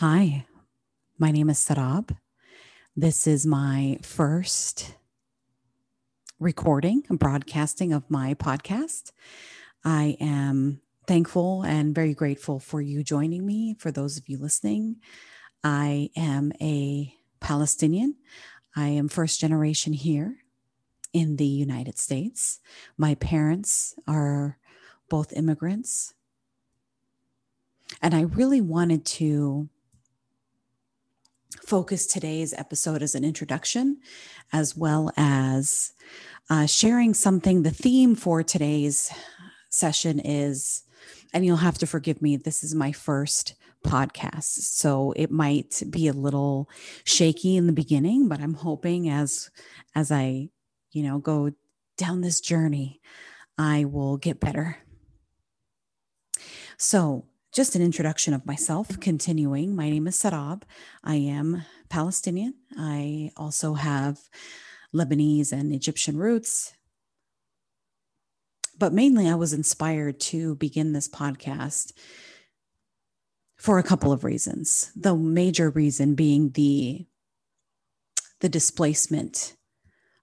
Hi, my name is Sarab. This is my first recording and broadcasting of my podcast. I am thankful and very grateful for you joining me. For those of you listening, I am a Palestinian. I am first generation here in the United States. My parents are both immigrants. And I really wanted to focus today's episode as an introduction, as well as uh, sharing something. The theme for today's session is, and you'll have to forgive me, this is my first podcast. So it might be a little shaky in the beginning, but I'm hoping as as I, you know, go down this journey, I will get better. So, just an introduction of myself, continuing. My name is Sarab. I am Palestinian. I also have Lebanese and Egyptian roots. But mainly, I was inspired to begin this podcast for a couple of reasons. The major reason being the the displacement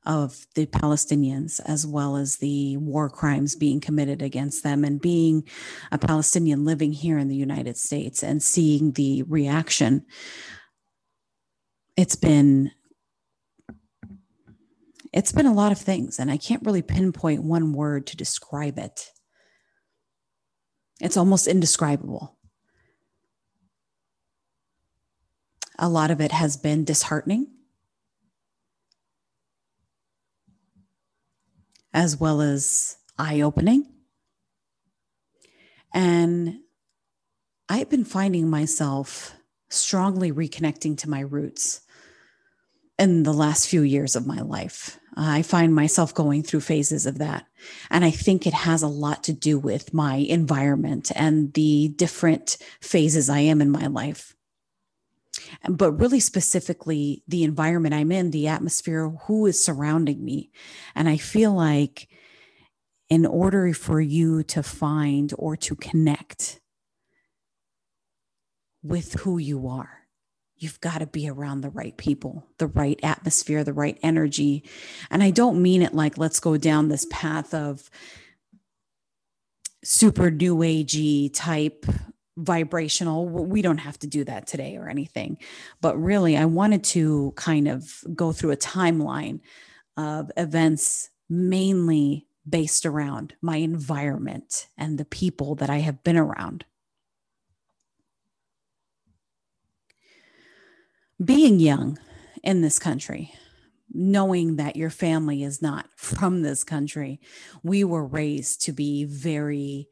of the Palestinians, as well as the war crimes being committed against them, and being a Palestinian living here in the United States and seeing the reaction. It's been it's been a lot of things, and I can't really pinpoint one word to describe it. It's almost indescribable. A lot of it has been disheartening as well as eye opening. And I've been finding myself strongly reconnecting to my roots in the last few years of my life. I find myself going through phases of that. And I think it has a lot to do with my environment and the different phases I am in my life but really specifically the environment I'm in, the atmosphere, who is surrounding me. And I feel like in order for you to find or to connect with who you are, you've got to be around the right people, the right atmosphere, the right energy. And I don't mean it like, let's go down this path of super new agey type vibrational. We don't have to do that today or anything. But really, I wanted to kind of go through a timeline of events mainly based around my environment and the people that I have been around. Being young in this country, knowing that your family is not from this country, we were raised to be very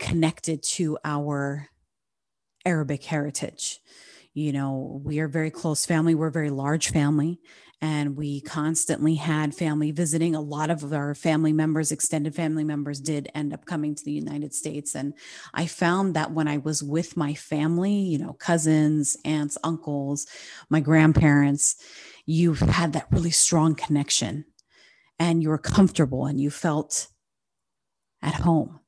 connected to our Arabic heritage. You know, we are very close family. We're a very large family, and we constantly had family visiting. A lot of our family members, extended family members, did end up coming to the United States. And I found that when I was with my family, you know, cousins, aunts, uncles, my grandparents, you had that really strong connection and you were comfortable and you felt at home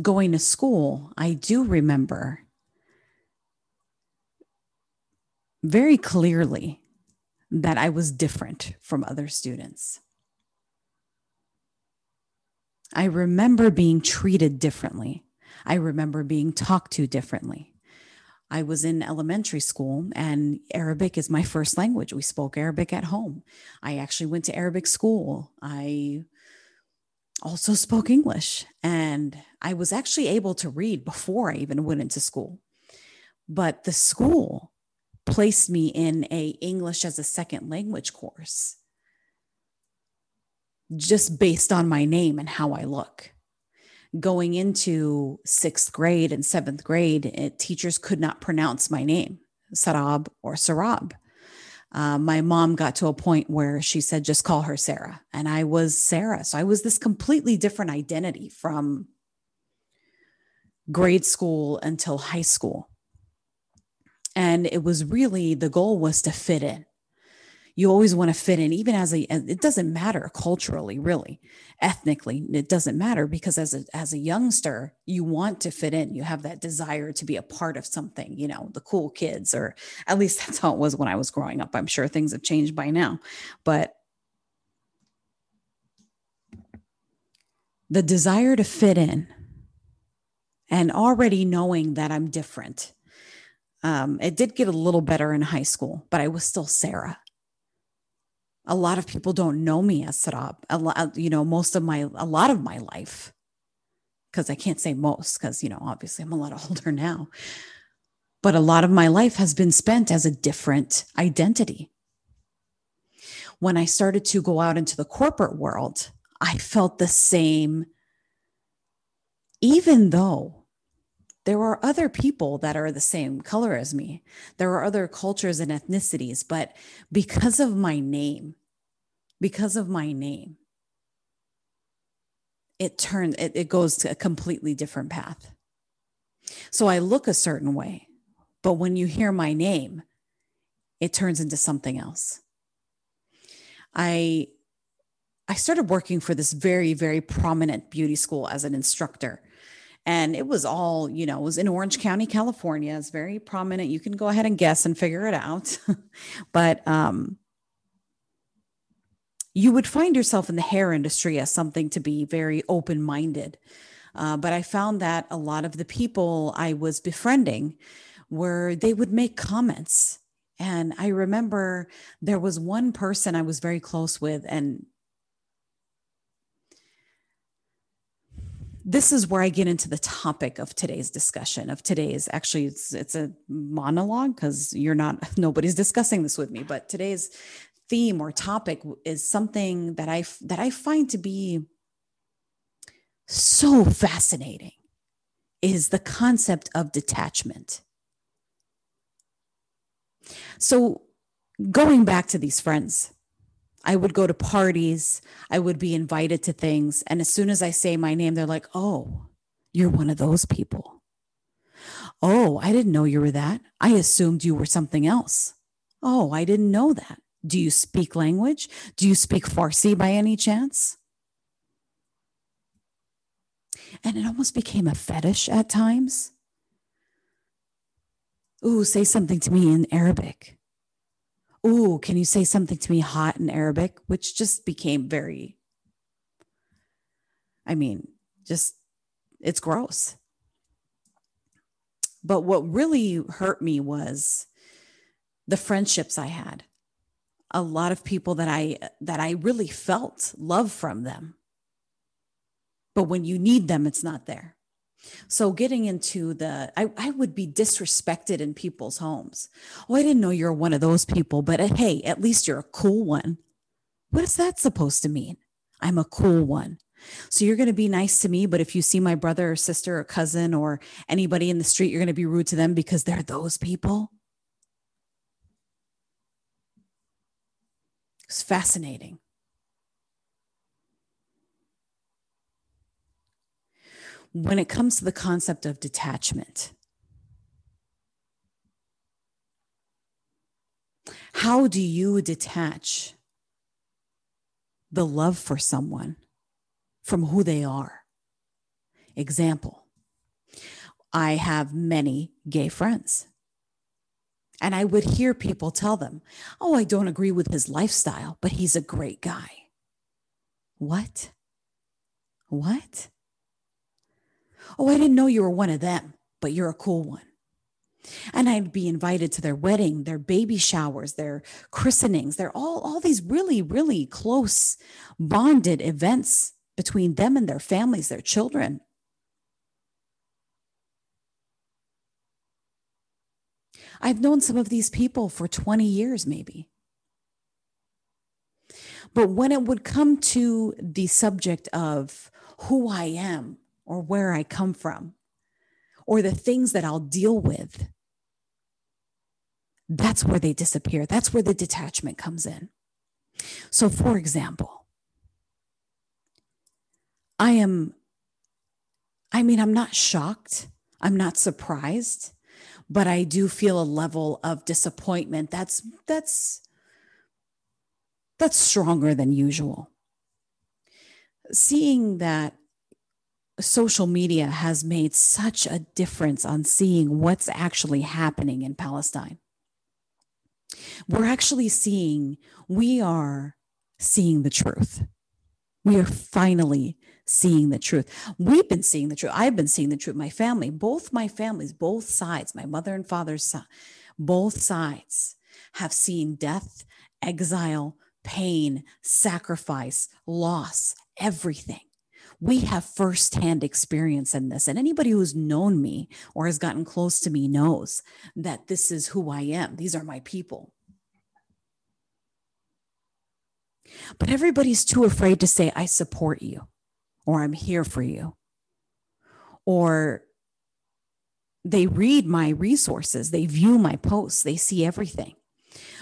going to school, I do remember very clearly that I was different from other students. I remember being treated differently. I remember being talked to differently. I was in elementary school and Arabic is my first language. We spoke Arabic at home. I actually went to Arabic school. I also spoke English. And I was actually able to read before I even went into school. But the school placed me in a English as a second language course just based on my name and how I look. Going into sixth grade and seventh grade, it, teachers could not pronounce my name, Sarab or Sarab uh, my mom got to a point where she said, just call her Sarah. And I was Sarah. So I was this completely different identity from grade school until high school. And it was really the goal was to fit in. You always want to fit in even as a it doesn't matter culturally really. Ethnically it doesn't matter because as a as a youngster you want to fit in. You have that desire to be a part of something you know the cool kids or at least that's how it was when i was growing up. I'm sure things have changed by now but the desire to fit in and already knowing that i'm different um, it did get a little better in high school but i was still sarah a lot of people don't know me as Sarab. A lot, uh, you know, most of my, a lot of my life, because I can't say most, because, you know, obviously I'm a lot older now, but a lot of my life has been spent as a different identity. When I started to go out into the corporate world, I felt the same, even though there are other people that are the same color as me. There are other cultures and ethnicities, but because of my name, because of my name, it turns it, it goes to a completely different path. So I look a certain way, but when you hear my name, it turns into something else. I I started working for this very, very prominent beauty school as an instructor and it was all you know it was in orange county california. It's very prominent. You can go ahead and guess and figure it out. But um you would find yourself in the hair industry as something to be very open minded uh, but i found that a lot of the people i was befriending were they would make comments. And i remember there was one person i was very close with and this is where I get into the topic of today's discussion of today's actually it's it's a monologue because you're not nobody's discussing this with me but today's theme or topic is something that I that I find to be so fascinating is the concept of detachment. So going back to these friends I would go to parties, I would be invited to things. And as soon as I say my name, they're like, oh, you're one of those people. Oh, I didn't know you were that. I assumed you were something else. Oh, I didn't know that. Do you speak language? Do you speak Farsi by any chance? And it almost became a fetish at times. Ooh, say something to me in Arabic. Ooh, can you say something to me hot in Arabic? Which just became very, I mean, just, it's gross. But what really hurt me was the friendships I had. A lot of people that I that I really felt love from them. But when you need them, it's not there. So getting into the, I, I would be disrespected in people's homes. Oh, I didn't know you're one of those people, but uh, hey, at least you're a cool one. What is that supposed to mean? I'm a cool one. So you're going to be nice to me, but if you see my brother or sister or cousin or anybody in the street, you're going to be rude to them because they're those people. It's fascinating. When it comes to the concept of detachment, how do you detach the love for someone from who they are? Example I have many gay friends. And I would hear people tell them, Oh, I don't agree with his lifestyle, but he's a great guy. What? What? Oh, I didn't know you were one of them, but you're a cool one. And I'd be invited to their wedding, their baby showers, their christenings. They're all, all these really, really close bonded events between them and their families, their children. I've known some of these people for 20 years, maybe. But when it would come to the subject of who I am, or where I come from or the things that I'll deal with, that's where they disappear. That's where the detachment comes in. So, for example, I am, I mean, I'm not shocked, I'm not surprised, but I do feel a level of disappointment that's, that's, that's stronger than usual. Seeing that social media has made such a difference on seeing what's actually happening in Palestine. We're actually seeing, we are seeing the truth. We are finally seeing the truth. We've been seeing the truth. I've been seeing the truth. My family, both my families, both sides, my mother and father's son, both sides have seen death, exile, pain, sacrifice, loss, everything. We have firsthand experience in this. And anybody who's known me or has gotten close to me knows that this is who I am. These are my people. But everybody's too afraid to say, I support you, or I'm here for you, or they read my resources, they view my posts, they see everything.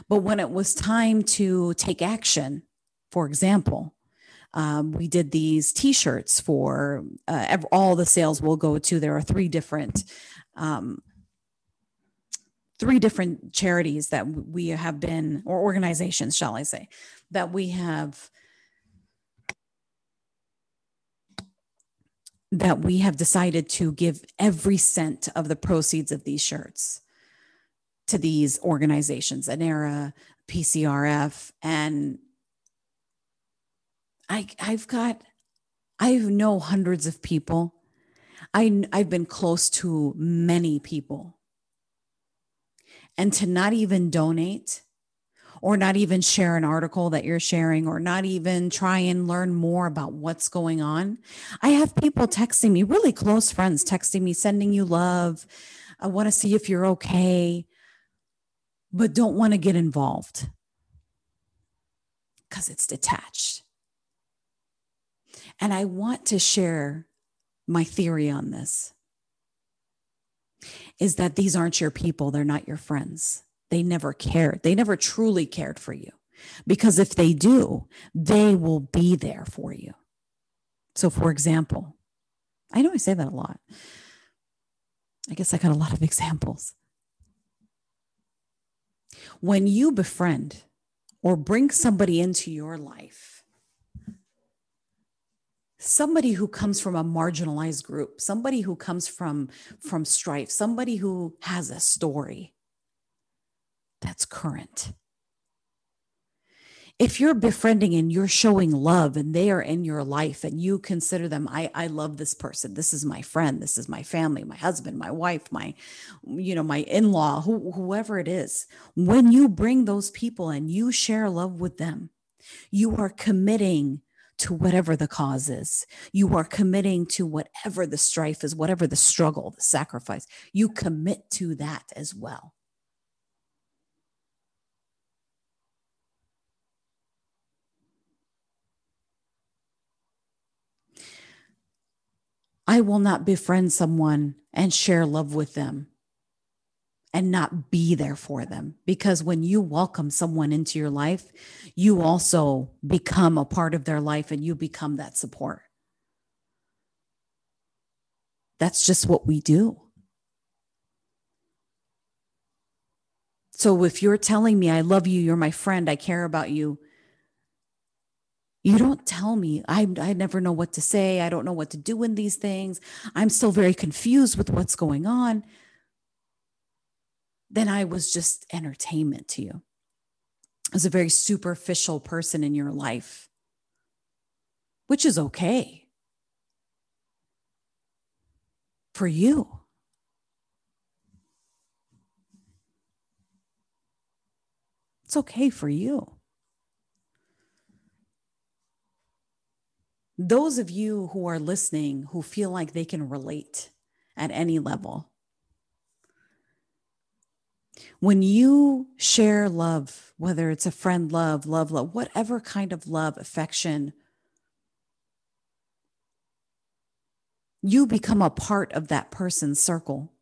But when it was time to take action, for example, um, we did these t-shirts for uh, all the sales will go to. There are three different um, three different charities that we have been or organizations shall i say that we have that we have decided to give every cent of the proceeds of these shirts to these organizations, ANERA, PCRF, and I, I've got, I know hundreds of people. I, I've been close to many people. And to not even donate or not even share an article that you're sharing or not even try and learn more about what's going on. I have people texting me, really close friends texting me, sending you love. I want to see if you're okay but don't want to get involved because it's detached. And I want to share my theory on this is that these aren't your people, they're not your friends. They never cared. They never truly cared for you. Because if they do, they will be there for you. So, for example, I know I say that a lot. I guess I got a lot of examples. When you befriend or bring somebody into your life, somebody who comes from a marginalized group, somebody who comes from, from strife, somebody who has a story that's current. If you're befriending and you're showing love and they are in your life and you consider them i i love this person. This is my friend. This is my family my husband my wife my you know my in-law who, whoever it is when you bring those people and you share love with them you are committing to whatever the cause is. You are committing to whatever the strife is whatever the struggle the sacrifice. You commit to that as well. I will not befriend someone and share love with them and not be there for them. Because when you welcome someone into your life, you also become a part of their life and you become that support. That's just what we do. So if you're telling me, I love you, you're my friend, I care about you, you don't tell me. I, I never know what to say. I don't know what to do in these things. I'm still very confused with what's going on. Then I was just entertainment to you. I was a very superficial person in your life, which is okay for you. It's okay for you. those of you who are listening who feel like they can relate at any level, when you share love, whether it's a friend love, love, love, whatever kind of love, affection, you become a part of that person's circle.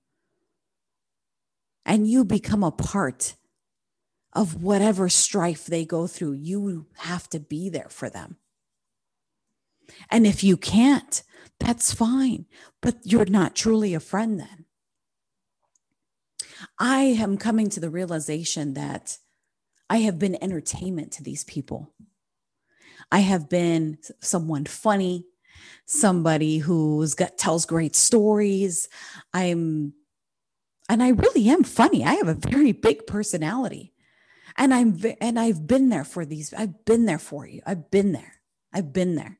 And you become a part of whatever strife they go through. You have to be there for them. And if you can't, that's fine, but you're not truly a friend then. I am coming to the realization that I have been entertainment to these people. I have been someone funny, somebody who's got tells great stories. I'm and I really am funny. I have a very big personality. And I'm and I've been there for these I've been there for you. I've been there. I've been there.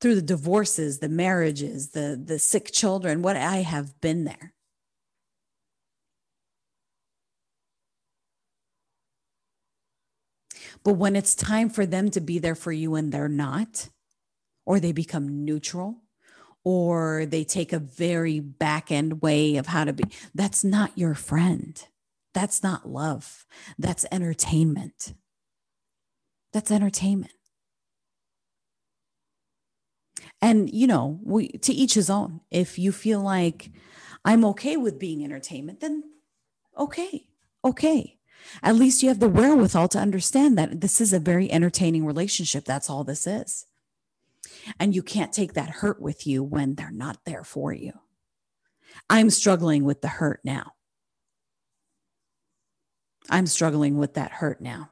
Through the divorces, the marriages, the the sick children, what I have been there. But when it's time for them to be there for you and they're not, or they become neutral, or they take a very back end way of how to be, that's not your friend. That's not love. That's entertainment. That's entertainment. And, you know, we to each his own. If you feel like I'm okay with being entertainment, then okay, okay at least you have the wherewithal to understand that this is a very entertaining relationship. That's all this is. And you can't take that hurt with you when they're not there for you. I'm struggling with the hurt now. I'm struggling with that hurt now.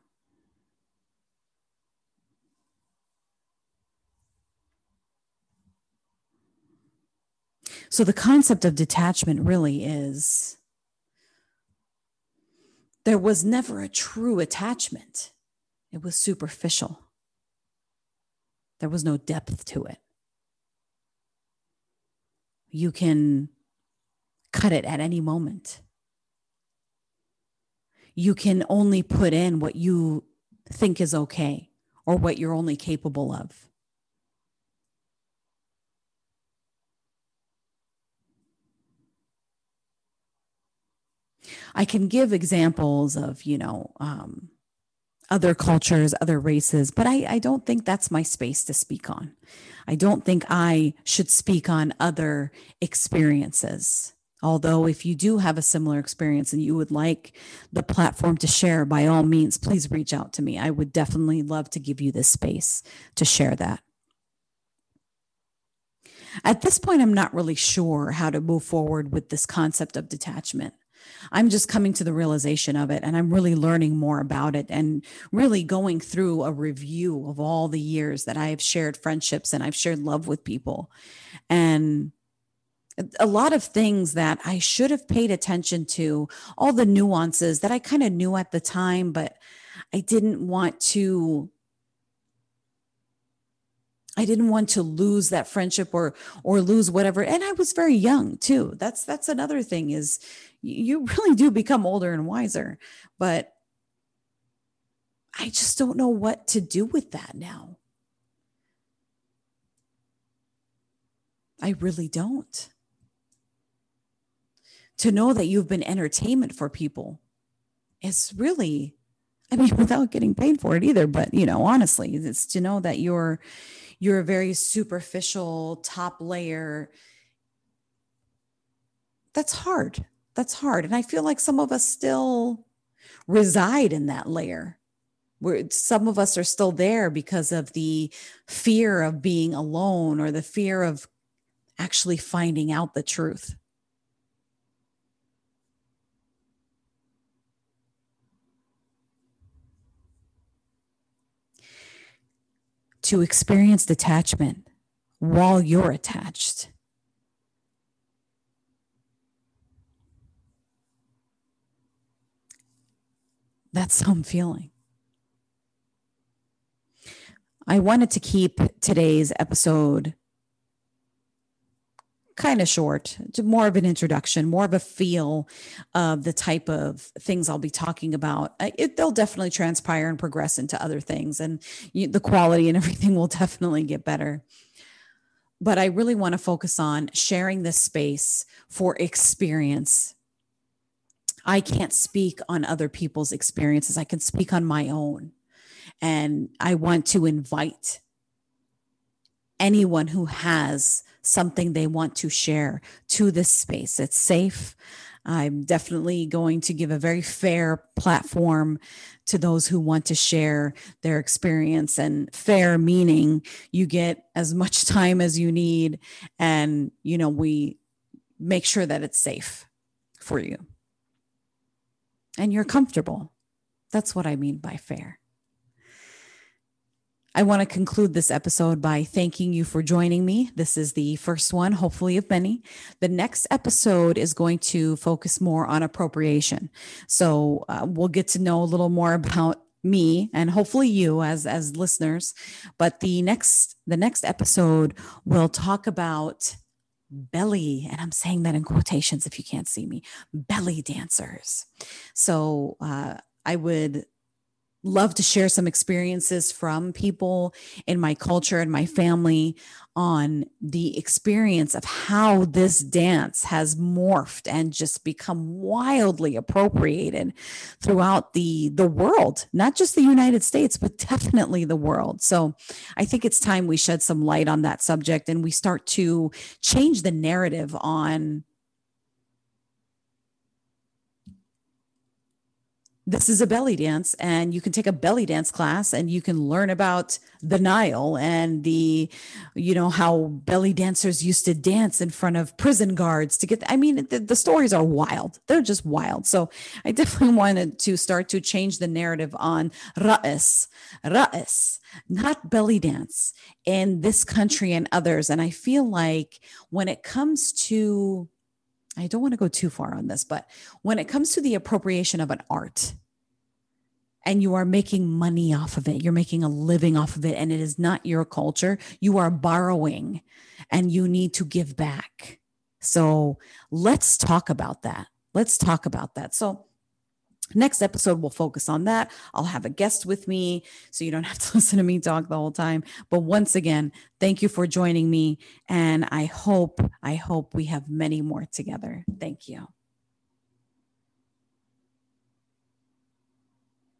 So, the concept of detachment really is there was never a true attachment, it was superficial. There was no depth to it. You can cut it at any moment. You can only put in what you think is okay or what you're only capable of. I can give examples of, you know, um, other cultures, other races, but I, I don't think that's my space to speak on. I don't think I should speak on other experiences. Although, if you do have a similar experience and you would like the platform to share, by all means, please reach out to me. I would definitely love to give you this space to share that. At this point, I'm not really sure how to move forward with this concept of detachment. I'm just coming to the realization of it and I'm really learning more about it and really going through a review of all the years that I have shared friendships and I've shared love with people. And a lot of things that I should have paid attention to, all the nuances that I kind of knew at the time, but I didn't want to I didn't want to lose that friendship or or lose whatever and I was very young too. That's that's another thing is you really do become older and wiser. But I just don't know what to do with that now. I really don't. To know that you've been entertainment for people is really, I mean, without getting paid for it either, but you know, honestly, it's to know that you're you're a very superficial top layer. That's hard that's hard. And I feel like some of us still reside in that layer where some of us are still there because of the fear of being alone or the fear of actually finding out the truth. To experience detachment while you're attached That's how I'm feeling. I wanted to keep today's episode kind of short, more of an introduction, more of a feel of the type of things I'll be talking about. It, they'll definitely transpire and progress into other things, and you, the quality and everything will definitely get better. But I really want to focus on sharing this space for experience I can't speak on other people's experiences. I can speak on my own. And I want to invite anyone who has something they want to share to this space. It's safe. I'm definitely going to give a very fair platform to those who want to share their experience and fair meaning you get as much time as you need and you know we make sure that it's safe for you and you're comfortable. That's what I mean by fair. I want to conclude this episode by thanking you for joining me. This is the first one, hopefully, of many. The next episode is going to focus more on appropriation. So uh, we'll get to know a little more about me and hopefully you as as listeners but the next the next episode will talk about belly and i'm saying that in quotations if you can't see me belly dancers. So uh, i would love to share some experiences from people in my culture and my family on the experience of how this dance has morphed and just become wildly appropriated throughout the the world not just the United States but definitely the world. So i think it's time we shed some light on that subject and we start to change the narrative on this is a belly dance and you can take a belly dance class and you can learn about the nile and the you know how belly dancers used to dance in front of prison guards to get i mean the, the stories are wild. They're just wild. So i definitely wanted to start to change the narrative on ra'is ra'is not belly dance in this country and others. And i feel like when it comes to I don't want to go too far on this, but when it comes to the appropriation of an art and you are making money off of it, you're making a living off of it, and it is not your culture, you are borrowing and you need to give back. So let's talk about that. Let's talk about that. So, Next episode, we'll focus on that. I'll have a guest with me so you don't have to listen to me talk the whole time. But once again, thank you for joining me. And I hope, I hope we have many more together. Thank you.